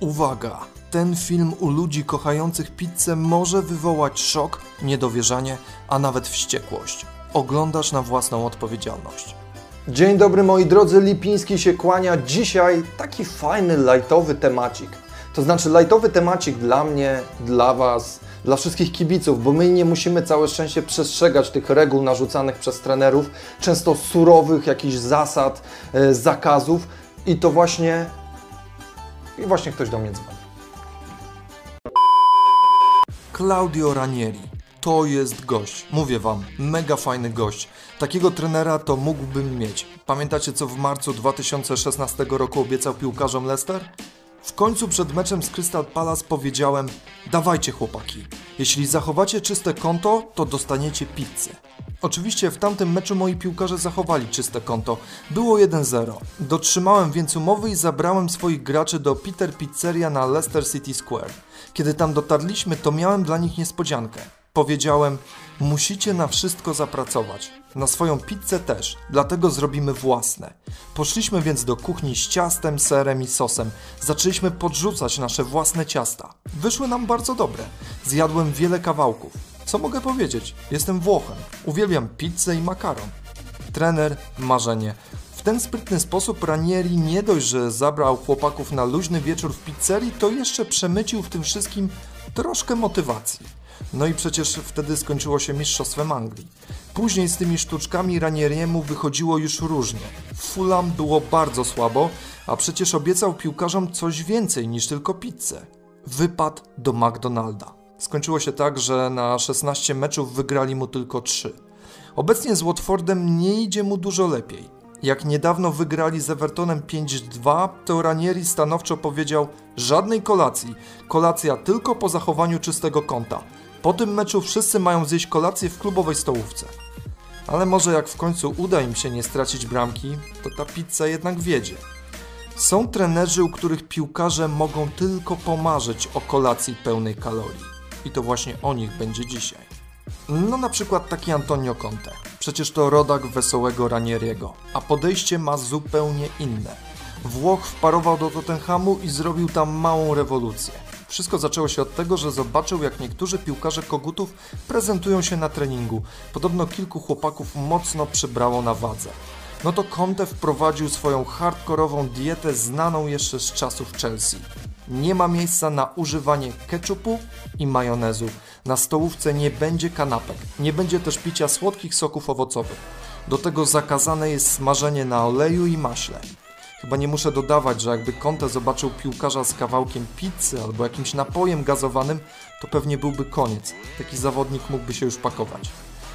Uwaga! Ten film u ludzi kochających pizzę może wywołać szok, niedowierzanie, a nawet wściekłość. Oglądasz na własną odpowiedzialność. Dzień dobry moi drodzy, Lipiński się kłania. Dzisiaj taki fajny, lightowy temacik. To znaczy lightowy temacik dla mnie, dla Was, dla wszystkich kibiców, bo my nie musimy całe szczęście przestrzegać tych reguł narzucanych przez trenerów, często surowych jakichś zasad, e, zakazów i to właśnie i właśnie ktoś do mnie dzwoni. Claudio Ranieri. To jest gość. Mówię wam, mega fajny gość. Takiego trenera to mógłbym mieć. Pamiętacie co w marcu 2016 roku obiecał piłkarzom Leicester? W końcu przed meczem z Crystal Palace powiedziałem: Dawajcie chłopaki, jeśli zachowacie czyste konto, to dostaniecie pizzę. Oczywiście w tamtym meczu moi piłkarze zachowali czyste konto. Było 1-0. Dotrzymałem więc umowy i zabrałem swoich graczy do Peter Pizzeria na Leicester City Square. Kiedy tam dotarliśmy, to miałem dla nich niespodziankę. Powiedziałem, musicie na wszystko zapracować. Na swoją pizzę też, dlatego zrobimy własne. Poszliśmy więc do kuchni z ciastem, serem i sosem. Zaczęliśmy podrzucać nasze własne ciasta. Wyszły nam bardzo dobre. Zjadłem wiele kawałków. Co mogę powiedzieć? Jestem Włochem. Uwielbiam pizzę i makaron. Trener, marzenie. W ten sprytny sposób Ranieri nie dość, że zabrał chłopaków na luźny wieczór w pizzerii, to jeszcze przemycił w tym wszystkim troszkę motywacji. No i przecież wtedy skończyło się Mistrzostwem Anglii. Później z tymi sztuczkami Ranieriemu wychodziło już różnie. Fulham było bardzo słabo, a przecież obiecał piłkarzom coś więcej niż tylko pizzę. Wypad do McDonalda. Skończyło się tak, że na 16 meczów wygrali mu tylko 3. Obecnie z Watfordem nie idzie mu dużo lepiej. Jak niedawno wygrali z Evertonem 5-2, to Ranieri stanowczo powiedział żadnej kolacji. Kolacja tylko po zachowaniu czystego konta. Po tym meczu wszyscy mają zjeść kolację w klubowej stołówce. Ale może jak w końcu uda im się nie stracić bramki, to ta pizza jednak wiedzie. Są trenerzy, u których piłkarze mogą tylko pomarzyć o kolacji pełnej kalorii. I to właśnie o nich będzie dzisiaj. No na przykład taki Antonio Conte. Przecież to rodak wesołego Ranieriego, a podejście ma zupełnie inne. Włoch wparował do Tottenhamu i zrobił tam małą rewolucję. Wszystko zaczęło się od tego, że zobaczył, jak niektórzy piłkarze kogutów prezentują się na treningu. Podobno kilku chłopaków mocno przybrało na wadze. No to Conte wprowadził swoją hardkorową dietę znaną jeszcze z czasów Chelsea. Nie ma miejsca na używanie ketchupu i majonezu. Na stołówce nie będzie kanapek, nie będzie też picia słodkich soków owocowych. Do tego zakazane jest smażenie na oleju i maśle. Chyba nie muszę dodawać, że jakby Conte zobaczył piłkarza z kawałkiem pizzy albo jakimś napojem gazowanym, to pewnie byłby koniec. Taki zawodnik mógłby się już pakować.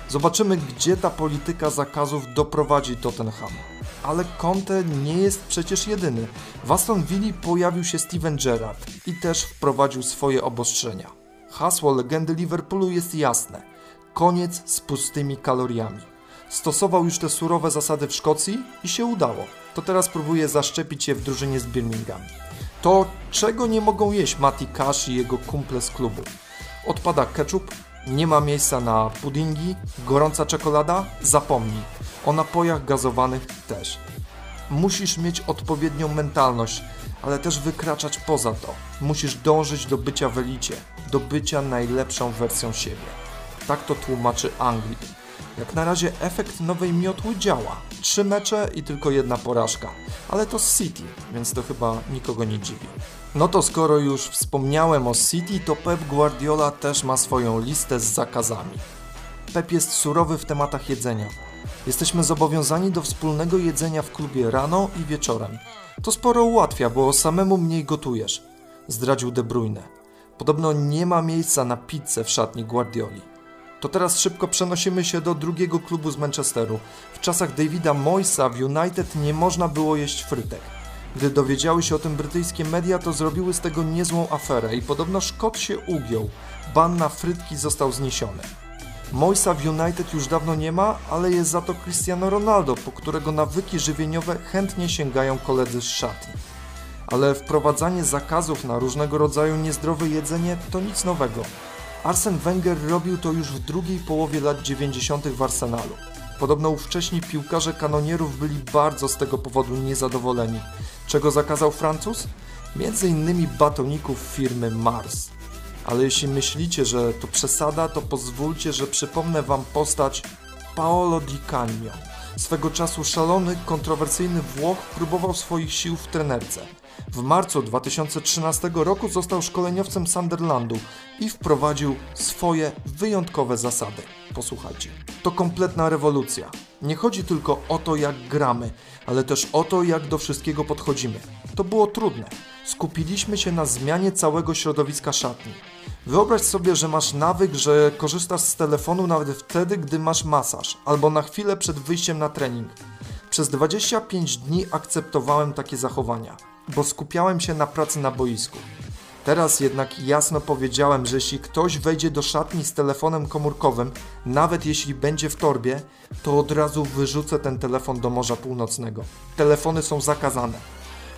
Zobaczymy, gdzie ta polityka zakazów doprowadzi Tottenham. Ale Conte nie jest przecież jedyny. W Aston Villa pojawił się Steven Gerrard i też wprowadził swoje obostrzenia. Hasło legendy Liverpoolu jest jasne. Koniec z pustymi kaloriami. Stosował już te surowe zasady w Szkocji i się udało. To teraz próbuje zaszczepić je w drużynie z Birmingham. To czego nie mogą jeść Mati Cash i jego kumple z klubu? Odpada ketchup, nie ma miejsca na puddingi, gorąca czekolada? Zapomnij. O napojach gazowanych też. Musisz mieć odpowiednią mentalność, ale też wykraczać poza to. Musisz dążyć do bycia w elicie, do bycia najlepszą wersją siebie. Tak to tłumaczy Anglik. Jak na razie efekt nowej miotły działa. Trzy mecze i tylko jedna porażka. Ale to City, więc to chyba nikogo nie dziwi. No to skoro już wspomniałem o City, to Pep Guardiola też ma swoją listę z zakazami. Pep jest surowy w tematach jedzenia. Jesteśmy zobowiązani do wspólnego jedzenia w klubie rano i wieczorem. To sporo ułatwia, bo samemu mniej gotujesz, zdradził De Bruyne. Podobno nie ma miejsca na pizzę w szatni Guardioli. To teraz szybko przenosimy się do drugiego klubu z Manchesteru. W czasach Davida Moysa w United nie można było jeść frytek. Gdy dowiedziały się o tym brytyjskie media, to zrobiły z tego niezłą aferę i podobno Szkot się ugiął. Ban na frytki został zniesiony. Moisa w United już dawno nie ma, ale jest za to Cristiano Ronaldo, po którego nawyki żywieniowe chętnie sięgają koledzy z szatni. Ale wprowadzanie zakazów na różnego rodzaju niezdrowe jedzenie to nic nowego. Arsen Wenger robił to już w drugiej połowie lat 90. w Arsenalu. Podobno ówcześni piłkarze kanonierów byli bardzo z tego powodu niezadowoleni. Czego zakazał Francuz? między innymi batoników firmy Mars. Ale jeśli myślicie, że to przesada, to pozwólcie, że przypomnę Wam postać Paolo Di Canio. Swego czasu szalony, kontrowersyjny Włoch próbował swoich sił w trenerce. W marcu 2013 roku został szkoleniowcem Sunderlandu i wprowadził swoje wyjątkowe zasady. Posłuchajcie. To kompletna rewolucja. Nie chodzi tylko o to, jak gramy, ale też o to, jak do wszystkiego podchodzimy. To było trudne. Skupiliśmy się na zmianie całego środowiska szatni. Wyobraź sobie, że masz nawyk, że korzystasz z telefonu nawet wtedy, gdy masz masaż, albo na chwilę przed wyjściem na trening. Przez 25 dni akceptowałem takie zachowania, bo skupiałem się na pracy na boisku. Teraz jednak jasno powiedziałem, że jeśli ktoś wejdzie do szatni z telefonem komórkowym, nawet jeśli będzie w torbie, to od razu wyrzucę ten telefon do Morza Północnego. Telefony są zakazane.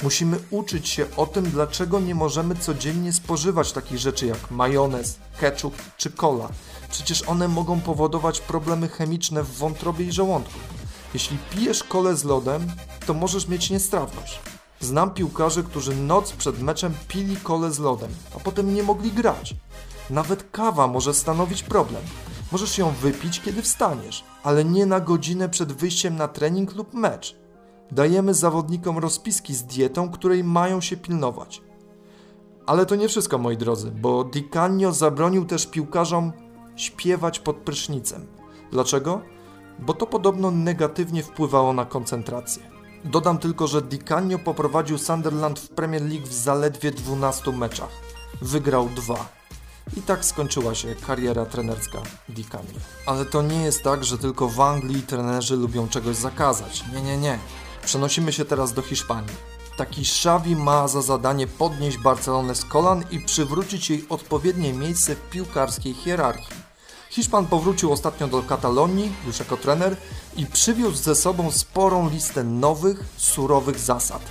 Musimy uczyć się o tym, dlaczego nie możemy codziennie spożywać takich rzeczy jak majonez, ketchup czy cola. Przecież one mogą powodować problemy chemiczne w wątrobie i żołądku. Jeśli pijesz kolę z lodem, to możesz mieć niestrawność. Znam piłkarzy, którzy noc przed meczem pili kolę z lodem, a potem nie mogli grać. Nawet kawa może stanowić problem. Możesz ją wypić, kiedy wstaniesz, ale nie na godzinę przed wyjściem na trening lub mecz. Dajemy zawodnikom rozpiski z dietą, której mają się pilnować. Ale to nie wszystko, moi drodzy, bo Di Canio zabronił też piłkarzom śpiewać pod prysznicem. Dlaczego? Bo to podobno negatywnie wpływało na koncentrację. Dodam tylko, że Di Canio poprowadził Sunderland w Premier League w zaledwie 12 meczach. Wygrał dwa. I tak skończyła się kariera trenerska Di Canio. Ale to nie jest tak, że tylko w Anglii trenerzy lubią czegoś zakazać. Nie, nie, nie. Przenosimy się teraz do Hiszpanii. Taki Xavi ma za zadanie podnieść Barcelonę z kolan i przywrócić jej odpowiednie miejsce w piłkarskiej hierarchii. Hiszpan powrócił ostatnio do Katalonii, już jako trener, i przywiózł ze sobą sporą listę nowych, surowych zasad.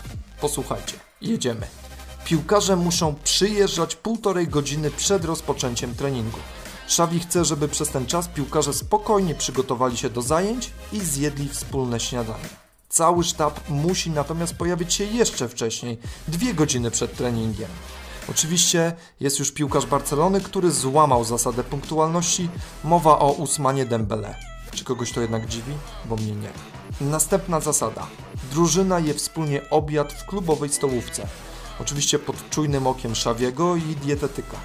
Posłuchajcie, jedziemy. Piłkarze muszą przyjeżdżać półtorej godziny przed rozpoczęciem treningu. Xavi chce, żeby przez ten czas piłkarze spokojnie przygotowali się do zajęć i zjedli wspólne śniadanie. Cały sztab musi natomiast pojawić się jeszcze wcześniej, dwie godziny przed treningiem. Oczywiście jest już piłkarz Barcelony, który złamał zasadę punktualności. Mowa o Usmanie Dembele. Czy kogoś to jednak dziwi? Bo mnie nie. Następna zasada. Drużyna je wspólnie obiad w klubowej stołówce. Oczywiście pod czujnym okiem Szawiego i dietetyka.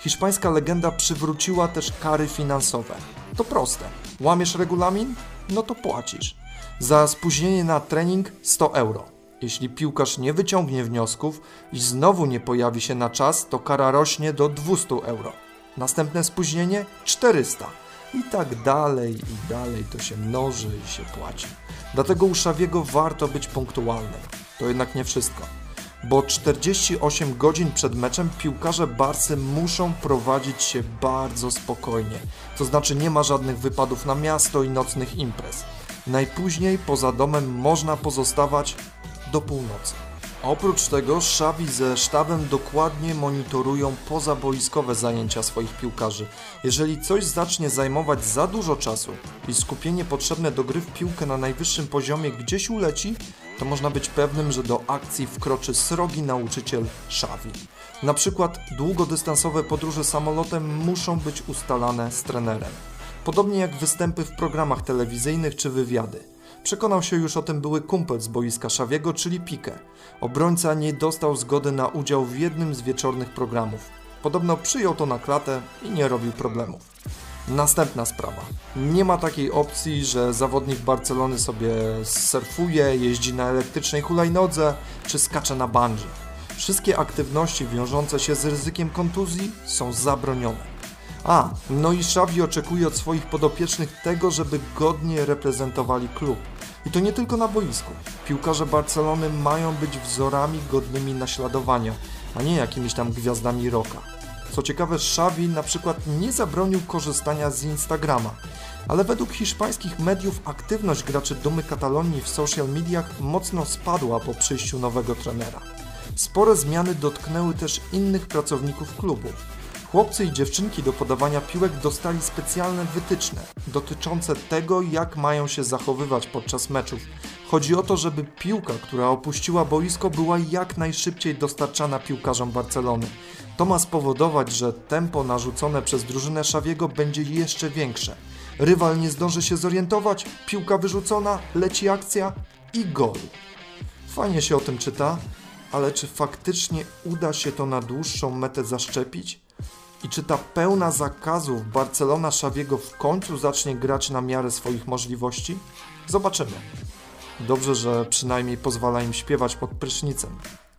Hiszpańska legenda przywróciła też kary finansowe. To proste. Łamiesz regulamin? No to płacisz. Za spóźnienie na trening 100 euro. Jeśli piłkarz nie wyciągnie wniosków i znowu nie pojawi się na czas, to kara rośnie do 200 euro. Następne spóźnienie 400. I tak dalej, i dalej to się mnoży i się płaci. Dlatego u Szawiego warto być punktualnym. To jednak nie wszystko. Bo 48 godzin przed meczem piłkarze Barsy muszą prowadzić się bardzo spokojnie. To znaczy nie ma żadnych wypadów na miasto i nocnych imprez. Najpóźniej poza domem można pozostawać do północy. Oprócz tego Szawi ze sztabem dokładnie monitorują pozaboiskowe zajęcia swoich piłkarzy. Jeżeli coś zacznie zajmować za dużo czasu i skupienie potrzebne do gry w piłkę na najwyższym poziomie gdzieś uleci, to można być pewnym, że do akcji wkroczy srogi nauczyciel Szawi. Na przykład długodystansowe podróże samolotem muszą być ustalane z trenerem. Podobnie jak występy w programach telewizyjnych czy wywiady. Przekonał się już o tym były kumpel z boiska Szawiego, czyli Pique. Obrońca nie dostał zgody na udział w jednym z wieczornych programów. Podobno przyjął to na klatę i nie robił problemów. Następna sprawa. Nie ma takiej opcji, że zawodnik Barcelony sobie surfuje, jeździ na elektrycznej hulajnodze czy skacze na bungee. Wszystkie aktywności wiążące się z ryzykiem kontuzji są zabronione. A, no i Xavi oczekuje od swoich podopiecznych tego, żeby godnie reprezentowali klub. I to nie tylko na boisku. Piłkarze Barcelony mają być wzorami godnymi naśladowania, a nie jakimiś tam gwiazdami rocka. Co ciekawe, Xavi na przykład nie zabronił korzystania z Instagrama, ale według hiszpańskich mediów aktywność graczy Dumy Katalonii w social mediach mocno spadła po przyjściu nowego trenera. Spore zmiany dotknęły też innych pracowników klubu. Chłopcy i dziewczynki do podawania piłek dostali specjalne wytyczne dotyczące tego, jak mają się zachowywać podczas meczów, Chodzi o to, żeby piłka, która opuściła boisko, była jak najszybciej dostarczana piłkarzom Barcelony. To ma spowodować, że tempo narzucone przez drużynę Xaviego będzie jeszcze większe. Rywal nie zdąży się zorientować, piłka wyrzucona, leci akcja i gol. Fajnie się o tym czyta, ale czy faktycznie uda się to na dłuższą metę zaszczepić? I czy ta pełna zakazów Barcelona Xaviego w końcu zacznie grać na miarę swoich możliwości? Zobaczymy. Dobrze, że przynajmniej pozwala im śpiewać pod prysznicem,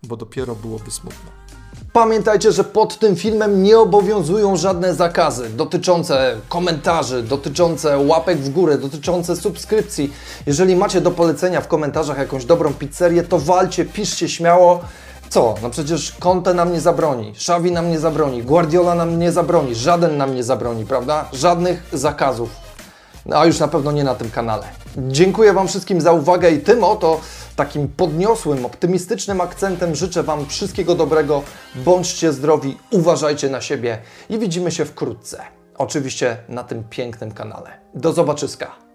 bo dopiero byłoby smutno. Pamiętajcie, że pod tym filmem nie obowiązują żadne zakazy dotyczące komentarzy, dotyczące łapek w górę, dotyczące subskrypcji. Jeżeli macie do polecenia w komentarzach jakąś dobrą pizzerię, to walcie, piszcie śmiało. Co? No przecież Conte nam nie zabroni, Xavi nam nie zabroni, Guardiola nam nie zabroni, żaden nam nie zabroni, prawda? Żadnych zakazów. No, a już na pewno nie na tym kanale. Dziękuję Wam wszystkim za uwagę i tym oto takim podniosłym, optymistycznym akcentem życzę Wam wszystkiego dobrego. Bądźcie zdrowi, uważajcie na siebie i widzimy się wkrótce. Oczywiście na tym pięknym kanale. Do zobaczyska.